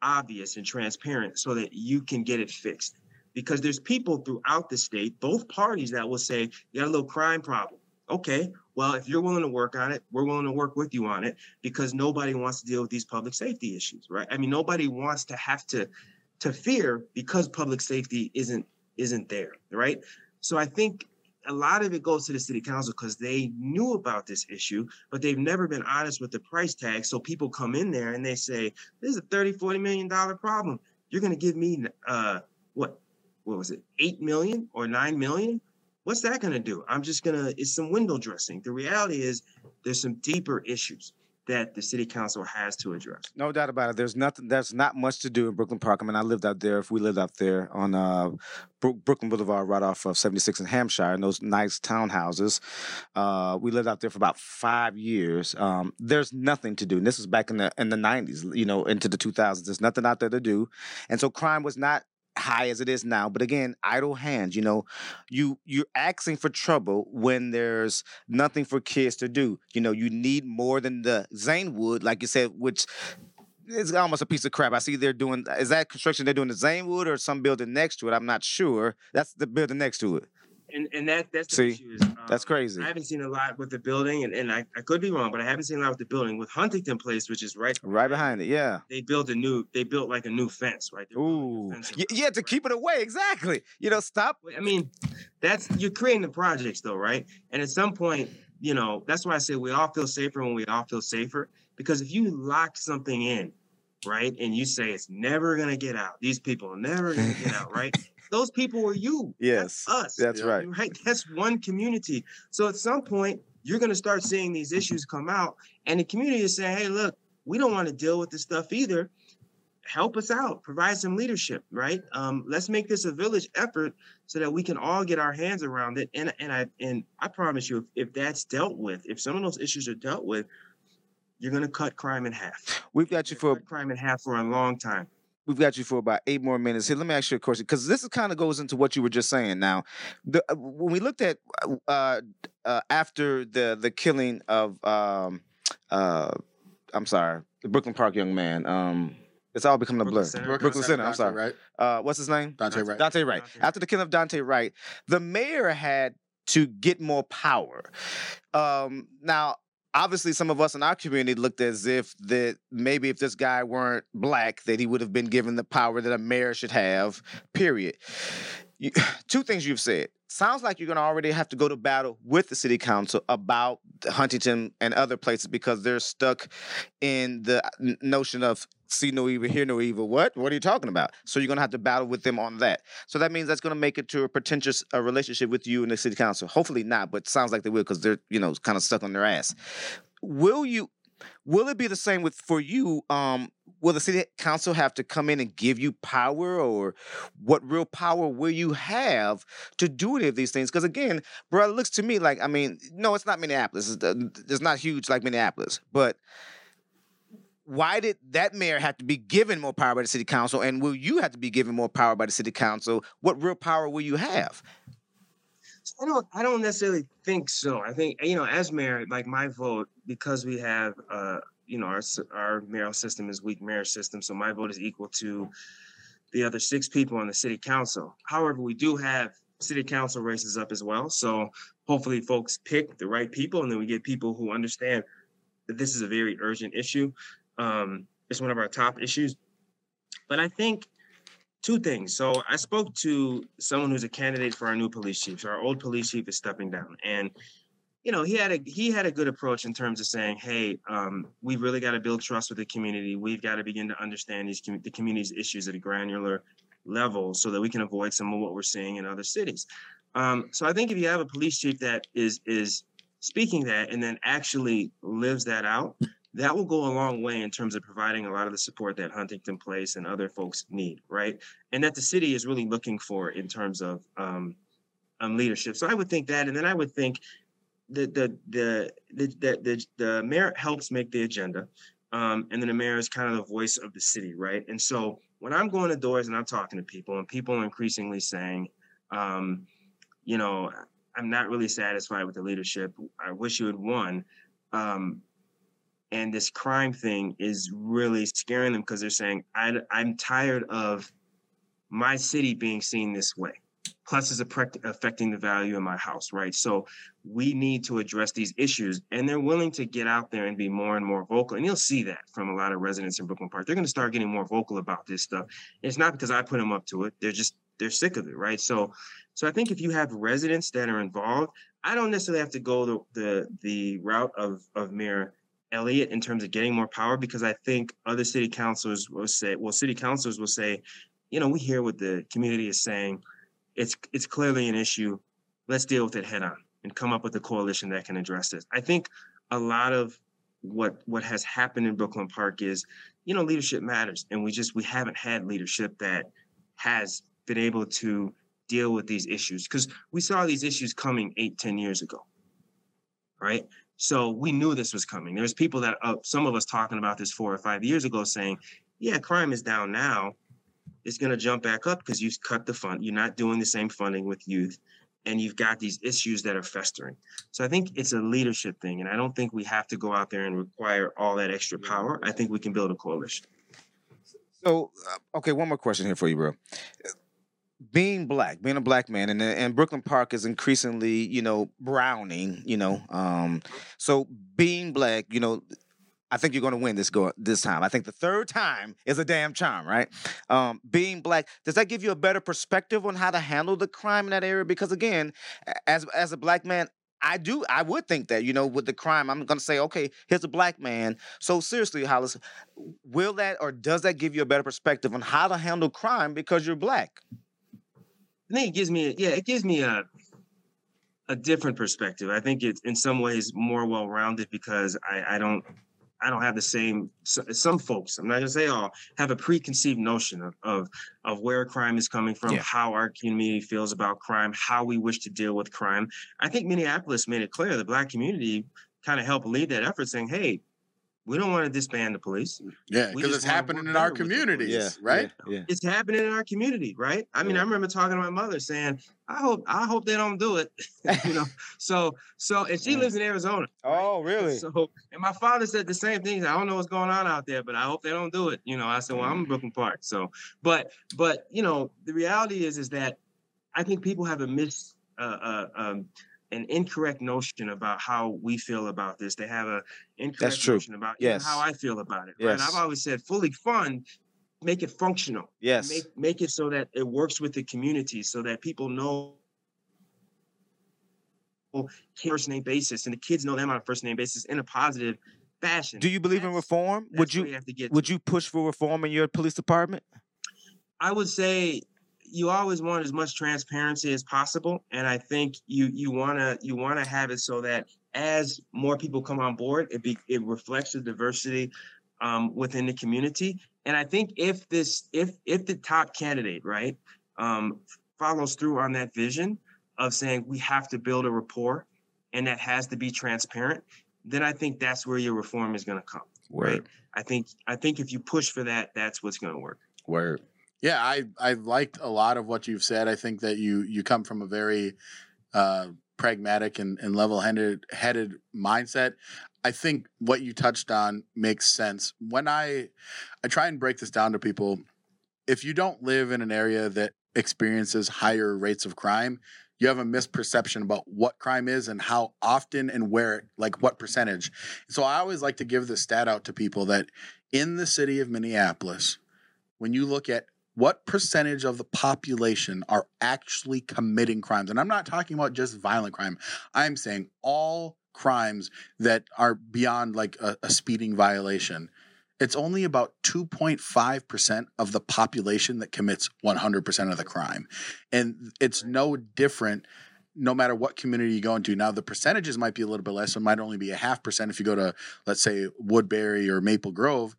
obvious and transparent so that you can get it fixed because there's people throughout the state, both parties that will say, you got a little crime problem. Okay, well, if you're willing to work on it, we're willing to work with you on it because nobody wants to deal with these public safety issues, right? I mean, nobody wants to have to to fear because public safety isn't isn't there, right? So I think a lot of it goes to the city council because they knew about this issue, but they've never been honest with the price tag. So people come in there and they say, this is a 30, 40 million dollar problem. You're gonna give me uh what what was it, eight million or nine million? what's that going to do? I'm just going to, it's some window dressing. The reality is there's some deeper issues that the city council has to address. No doubt about it. There's nothing. There's not much to do in Brooklyn Park. I mean, I lived out there. If we lived out there on uh, Bro- Brooklyn Boulevard, right off of 76 in Hampshire, in those nice townhouses, uh, we lived out there for about five years. Um, there's nothing to do. And this was back in the in the 90s, you know, into the 2000s. There's nothing out there to do, and so crime was not high as it is now but again idle hands you know you you're asking for trouble when there's nothing for kids to do you know you need more than the zanewood like you said which it's almost a piece of crap. I see they're doing is that construction they're doing the zanewood or some building next to it? I'm not sure. That's the building next to it And and that that's the See, issue is, that's um, crazy. I haven't seen a lot with the building, and, and I, I could be wrong, but I haven't seen a lot with the building. With Huntington Place, which is right right behind it yeah they built a new they built like a new fence, right? They're ooh fence Y- yeah to right? keep it away exactly you know stop I mean, that's you're creating the projects though, right? And at some point, you know, that's why I say we all feel safer when we all feel safer. Because if you lock something in, right, and you say it's never gonna get out, these people are never gonna get out, right? Those people were you. yes Us. that's Yeah. right Right. That's one community. So at some point, you're gonna start seeing these issues come out, and the community is saying, hey, look, we don't want to deal with this stuff either. Help us out, provide some leadership, right? Um, let's make this a village effort so that we can all get our hands around it. And and I and I promise you, if, if that's dealt with, if some of those issues are dealt with, you're gonna cut crime in half. we've got you for gonna cut crime in half for a long time. We've got you for about eight more minutes here. Let me ask you a question because this kind of goes into what you were just saying. Now, the, uh, when we looked at uh, uh, after the the killing of um, uh, I'm sorry, the Brooklyn Park young man. Um, it's all becoming a blur. Center. Brooklyn Center. I'm sorry. Right? Uh, what's his name? Daunte Daunte Wright. Daunte Wright. Daunte. After the killing of Daunte Wright, the mayor had to get more power. Um, now, obviously, some of us in our community looked as if that maybe if this guy weren't black, that he would have been given the power that a mayor should have. Period. You, two things you've said. Sounds like you're going to already have to go to battle with the city council about Huntington and other places because they're stuck in the uh, notion of see no evil, hear no evil. What? What are you talking about? So you're to have to battle with them on that. So that means that's to make it to a pretentious uh, relationship with you and the city council. Hopefully not, but sounds like they will because they're you know kind of stuck on their ass. Will you? Will it be the same with for you? Um, will the city council have to come in and give you power, or what real power will you have to do any of these things? Because again, bro, it looks to me like I mean, no, it's not Minneapolis. It's, uh, it's not huge like Minneapolis, but why did that mayor have to be given more power by the city council and will you have to be given more power by the city council what real power will you have I don't I don't necessarily think so. I think you know, as mayor, like my vote, because we have uh, you know, our our mayoral system is weak mayor system, so my vote is equal to the other six people on the city council. However, we do have city council races up as well. So hopefully folks pick the right people and then we get people who understand that this is a very urgent issue. Um, it's one of our top issues. But I think two things. So I spoke to someone who's a candidate for our new police chief. So our old police chief is stepping down, and you know he had a he had a good approach in terms of saying, hey, um, we really got to build trust with the community. We've got to begin to understand these the community's issues at a granular level so that we can avoid some of what we're seeing in other cities. Um, so I think if you have a police chief that is is speaking that and then actually lives that out, that will go a long way in terms of providing a lot of the support that Huntington Place and other folks need, right? And that the city is really looking for in terms of um, um, leadership. So I would think that, and then I would think the the the the the, the, the mayor helps make the agenda, um, and then the mayor is kind of the voice of the city, right? And so when I'm going to doors and I'm talking to people, and people are increasingly saying, um, you know, I'm not really satisfied with the leadership. I wish you had won. Um, and this crime thing is really scaring them because they're saying, I, I'm tired of my city being seen this way. Plus, it's affecting the value of my house, right? So we need to address these issues, and they're willing to get out there and be more and more vocal. And you'll see that from a lot of residents in Brooklyn Park. They're going to start getting more vocal about this stuff. It's not because I put them up to it; they're just they're sick of it, right? So, so I think if you have residents that are involved, I don't necessarily have to go the the, the route of of Mayor Elliott in terms of getting more power because I think other city councilors will say, well, city councilors will say, you know, we hear what the community is saying. It's it's clearly an issue. let's deal with it head on and come up with a coalition that can address this. I think a lot of what what has happened in Brooklyn Park is, you know, leadership matters, and we just we haven't had leadership that has been able to deal with these issues because we saw these issues coming eight, ten years ago, right? So we knew this was coming. There's people that uh, some of us talking about this four or five years ago saying, yeah, crime is down now. It's going to jump back up because you've cut the fund. You're not doing the same funding with youth and you've got these issues that are festering. So I think it's a leadership thing, and I don't think we have to go out there and require all that extra power. I think we can build a coalition. So, uh, okay, one more question here for you, bro. Being black, being a black man, and and Brooklyn Park is increasingly, you know, browning, you know. Um, so being black, you know, I think you're going to win this go this time. I think the third time is a damn charm, right? Um, being black, does that give you a better perspective on how to handle the crime in that area? Because again, as as a black man, I do. I would think that you know, with the crime, I'm going to say, okay, here's a black man. So seriously, Hollies, will that or does that give you a better perspective on how to handle crime because you're black? I think it gives me, yeah, it gives me a a different perspective. I think it's in some ways more well rounded because I, I don't I don't have the same. Some folks, I'm not gonna say all, have a preconceived notion of of, of where crime is coming from, yeah. how our community feels about crime, how we wish to deal with crime. I think Minneapolis made it clear. The Black community kind of helped lead that effort, saying, "Hey, we don't want to disband the police. Yeah, because it's happening in our communities, yeah, right? Yeah, yeah, It's happening in our community, right? I mean, yeah. I remember talking to my mother saying, "I hope, I hope they don't do it." you know, so, so, and she lives in Arizona. Oh, really? So, and my father said the same thing. I don't know what's going on out there, but I hope they don't do it. You know, I said, "Well, I'm in Brooklyn Park." So, but, but, you know, the reality is, is that I think people have a mis. Uh, uh, um, an incorrect notion about how we feel about this. They have a incorrect notion about yes. how I feel about it. Yes. Right? I've always said fully fund, make it functional. Yes. Make make it so that it works with the community so that people know first name basis and the kids know them on a first name basis in a positive fashion. Do you believe that's, in reform? Would you, you would you push for reform in your police department? I would say you always want as much transparency as possible and i think you you want to you want to have it so that as more people come on board it be it reflects the diversity um, within the community and i think if this if if the top candidate right um, follows through on that vision of saying we have to build a rapport and that has to be transparent then i think that's where your reform is going to come Word. right i think i think if you push for that that's what's going to work Word. Yeah, I I liked a lot of what you've said. I think that you you come from a very uh, pragmatic and, and level headed headed mindset. I think what you touched on makes sense. When I I try and break this down to people, if you don't live in an area that experiences higher rates of crime, you have a misperception about what crime is and how often and where, like what percentage. So I always like to give this stat out to people that in the city of Minneapolis, when you look at what percentage of the population are actually committing crimes? And I'm not talking about just violent crime. I'm saying all crimes that are beyond like a, a speeding violation. It's only about 2.5% of the population that commits 100% of the crime. And it's no different no matter what community you go into. Now, the percentages might be a little bit less. It might only be a half percent if you go to, let's say, Woodbury or Maple Grove.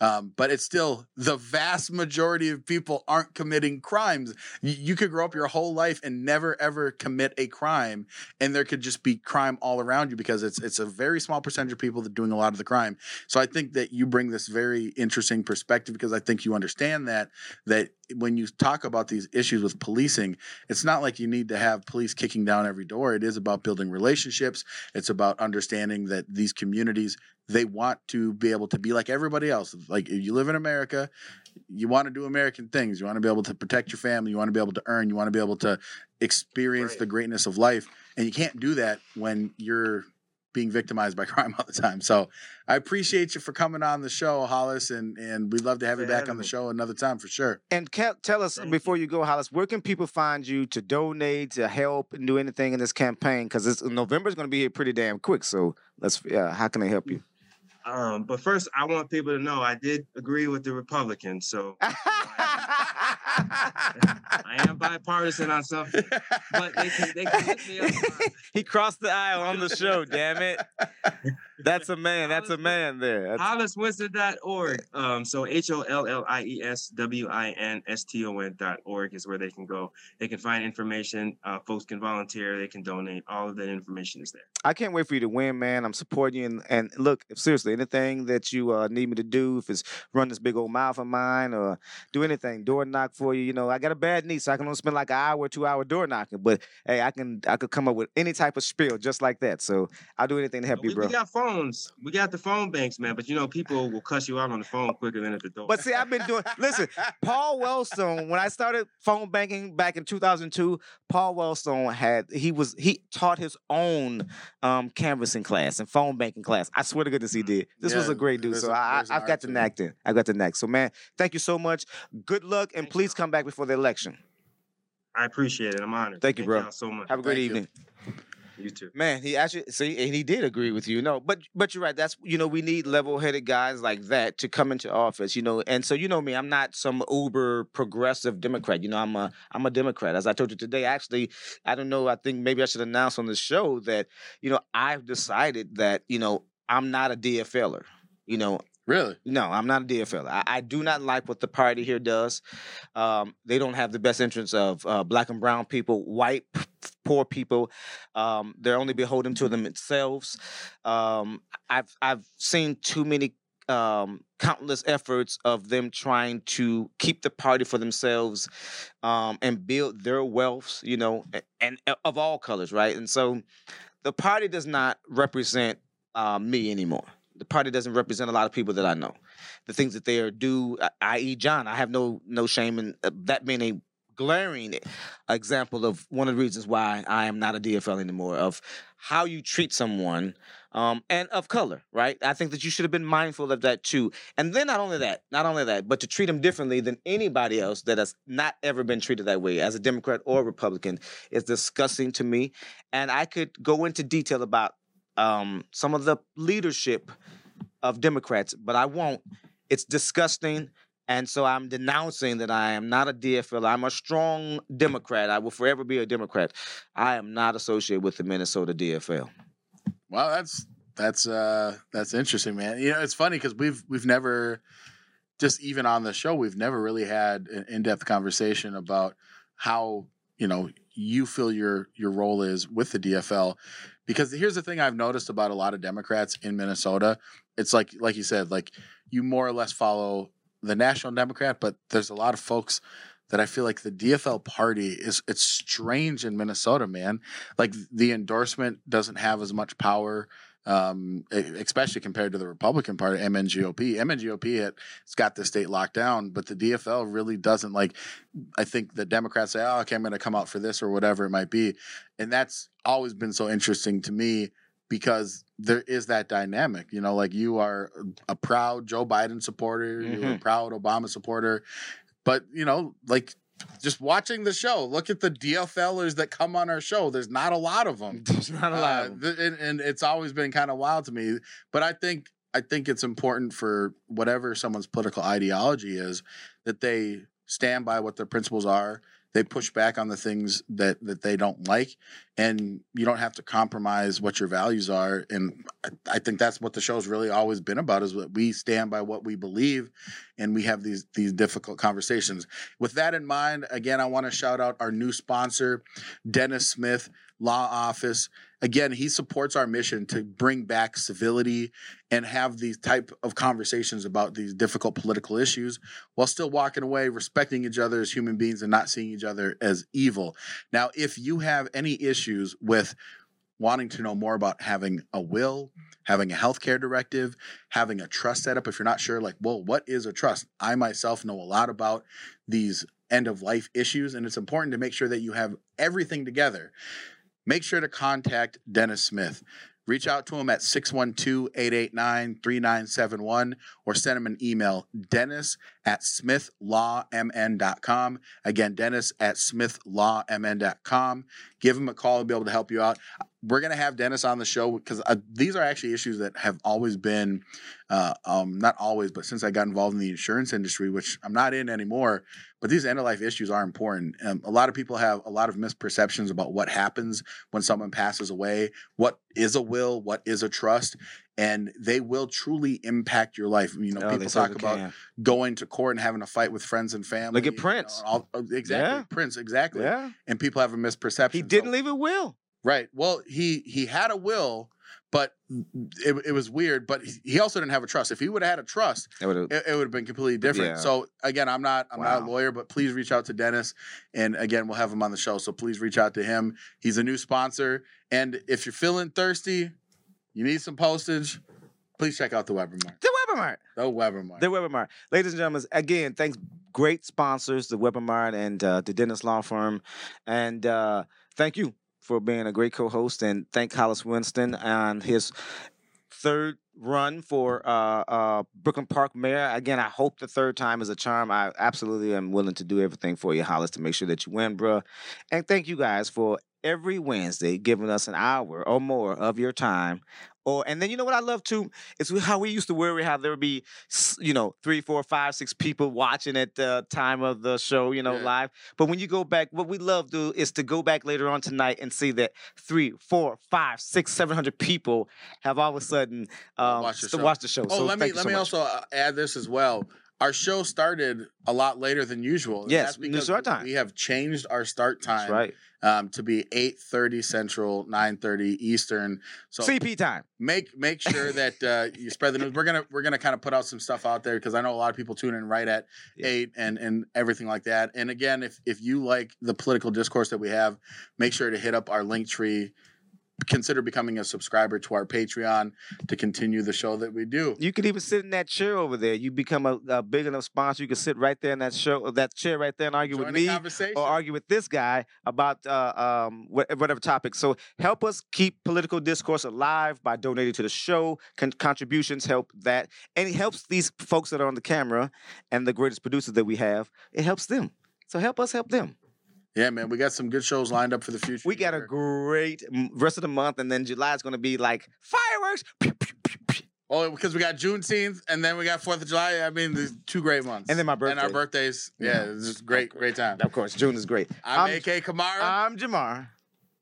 Um, but it's still the vast majority of people aren't committing crimes. You, you, could grow up your whole life and never ever commit a crime, and there could just be crime all around you because it's it's a very small percentage of people that are doing a lot of the crime. So I think that you bring this very interesting perspective because I think you understand that that when you talk about these issues with policing, it's not like you need to have police kicking down every door. It is about building relationships. It's about understanding that these communities they want to be able to be like everybody else. Like if you live in America, you want to do American things. You want to be able to protect your family. You want to be able to earn. You want to be able to experience right. the greatness of life. And you can't do that when you're being victimized by crime all the time. So I appreciate you for coming on the show, Hollies, and and we'd love to have you back on the show another time for sure. And tell us Thank before you. you go, Hollies, where can people find you to donate, to help, and do anything in this campaign? Because November is going to be here pretty damn quick. So let's, yeah, how can I help you? Um, but first, I want people to know I did agree with the Republicans. So I am bipartisan on something, but they can they can look me up. he crossed the aisle on the show. Damn it! That's a man. That's a man there. That's, HolliesWinston.org. Um, so H O L L I E S W I N S T O N.org is where they can go. They can find information. Uh, folks can volunteer. They can donate. All of that information is there. I can't wait for you to win, man. I'm supporting you. And, and look, if anything that you uh, need me to do, if it's run this big old mouth of mine or do anything, door knock for you, you know, I got a bad knee, so I can only spend like an hour, two hour door knocking. But hey, I can I could come up with any type of spiel just like that. So I'll do anything to help We, you, bro. we got phones. We got the phone banks, man. But you know, people will cuss you out on the phone quicker than at the door. But see, I've been doing. Listen, Paul Wellstone. When I started phone banking back in 2002, Paul Wellstone had he was he taught his own um, canvassing class and phone banking class. I swear to goodness he did. This was a great dude. So I, an I've got the knack then. I got the knack. So man, thank you so much. Good luck and Thank please bro. come back before the election. I appreciate it. I'm honored. Thank you, bro. y'all so much. Have a great Thank you. evening. You too. Man, he actually see, and he did agree with you. No, but but you're right. That's you know we need level-headed guys like that to come into office. You know, and so you know me, I'm not some uber progressive Democrat. You know, I'm a I'm a Democrat. As I told you today, actually, I don't know. I think maybe I should announce on the show that you know I've decided that you know I'm not a DFLer. You know, Really? no, I'm not a DFL. I, I do not like what the party here does. Um, they don't have the best interests of uh, black and brown people, white p- poor people. Um, they're only beholden to themselves. Um, I've I've seen too many um, countless efforts of them trying to keep the party for themselves um, and build their wealths. You know, and, and of all colors, right? And so the party does not represent uh, me anymore. The party doesn't represent a lot of people that I know. The things that they are do, uh, i.e., John, I have no no shame in uh, that being a glaring example of one of the reasons why I am not a DFL anymore. Of how you treat someone, um, and of color, right? I think that you should have been mindful of that too. And then not only that, not only that, but to treat them differently than anybody else that has not ever been treated that way as a Democrat or Republican is disgusting to me. And I could go into detail about um, some of the leadership of Democrats, but I won't. It's disgusting. And so I'm denouncing that I am not a DFL. I'm a strong Democrat. I will forever be a Democrat. I am not associated with the Minnesota DFL. Well, that's that's uh that's interesting, man. You know, it's funny because we've we've never just even on the show we've never really had an in-depth conversation about how you know you feel your your role is with the DFL because here's the thing I've noticed about a lot of Democrats in Minnesota it's like like you said like you more or less follow the National Democrat but there's a lot of folks that I feel like the DFL party is it's strange in Minnesota man. Like the endorsement doesn't have as much power um, especially compared to the Republican Party, MNGOP. MNGOP had, has got the state locked down, but the DFL really doesn't. Like, I think the Democrats say, "Oh, okay, I'm going to come out for this or whatever it might be," and that's always been so interesting to me because there is that dynamic. You know, like you are a proud Joe Biden supporter, you're a proud Obama supporter, but you know, like. Just watching the show, look at the DFLers that come on our show. There's not a lot of them. There's not a lot Uh, th- and, and it's always been kind of wild to me. But I think I think it's important for whatever someone's political ideology is that they stand by what their principles are. They push back on the things that that they don't like, and you don't have to compromise what your values are. And I, think that's what the show's really always been about: is that we stand by what we believe, and we have these these difficult conversations. With that in mind, again, I want to shout out our new sponsor, Dennis Smith Law Office. Again he supports our mission to bring back civility and have these type of conversations about these difficult political issues while still walking away respecting each other as human beings and not seeing each other as evil. Now if you have any issues with wanting to know more about having a will having a healthcare directive having a trust set up if you're not sure like well what is a trust? I myself know a lot about these end of life issues and it's important to make sure that you have everything together make sure to contact Dennis Smith. Reach out to him at 612 889 3971 or send him an email, dennis at smithlawmn.com. Again, dennis at smithlawmn.com. Give him a call and be able to help you out. We're gonna have Dennis on the show because uh, these are actually issues that have always been, uh, um, not always, but since I got involved in the insurance industry, which I'm not in anymore. But these end of life issues are important. Um, a lot of people have a lot of misperceptions about what happens when someone passes away. What is a will? What is a trust? And they will truly impact your life. You know, Oh, people talk about can. going to court and having a fight with friends and family. Look at you know, Prince. all- uh, exactly, Yeah. Prince. Exactly. Yeah, And people have a misperception. he didn't leave a will. Right. Well, he he had a will, but it, it was weird. But he- also didn't have a trust. If he would have had a trust, it, it would have been completely different. Yeah. So again, I'm not I'm not a lawyer, but please reach out to Dennis, and again, we'll have him on the show. So please reach out to him. He's a new sponsor, and if you're feeling thirsty, you need some postage. Please check out the Weber Mart. the Weber Mart. The Weber Mart. The Weber Mart. Ladies and gentlemen, again, thanks. Great sponsors, the Weber Mart and uh, the Dennis Law Firm. And uh, thank you for being a great co host. And thank Hollies Winston on his third run for uh, uh, Brooklyn Park Mayor. Again, I hope the third time is a charm. I absolutely am willing to do everything for you, Hollis, to make sure that you win, bruh. And thank you guys for every Wednesday giving us an hour or more of your time. Or and then you know what I love too is how we used to worry how there would be you know three, four, five, six people watching at the time of the show, you know, Yeah. live. But when you go back, what we love do is to go back later on tonight and see that three, four, five, six, seven hundred people have all of a sudden um, watch the show. the show. Oh, so let me let so me much. also uh, add this as well. Our show started a lot later than usual. Yes, that's because. We have changed our start time That's right. Um, to be eight thirty Central, nine thirty Eastern. So CP time. make make sure that uh, you spread the news. We're gonna we're gonna kind of put out some stuff out there because I know a lot of people tune in right at Yeah. eight and and everything like that. And again, if if you like the political discourse that we have, make sure to hit up our Linktree. Consider becoming a subscriber to our Patreon to continue the show that we do. You could even sit in that chair over there. You become a, a big enough sponsor. You can sit right there in that show, that chair right there, and argue Join with me or argue with this guy about uh, um, whatever topic. So help us keep political discourse alive by donating to the show. Con- contributions help that, and it helps these folks that are on the camera and the greatest producers that we have. It helps them. So help us help them. Yeah, man, we got some good shows lined up for the future. We got a great rest of the month, and then July is going to be like fireworks. Pew, pew, pew, pew. Oh, because we got Juneteenth and then we got Fourth of July. I mean, two great months. And then my birthday. And our birthdays. Yeah, Yeah. it's just great, great time. Of course, June is great. I'm, I'm- AK Kamara. I'm Jamar.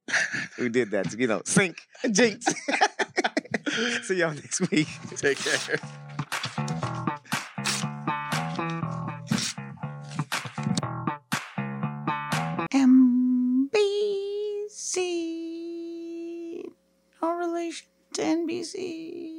we did that, to, you know, sync, jinx. See y'all next week. Take care. NBC. No relation to NBC.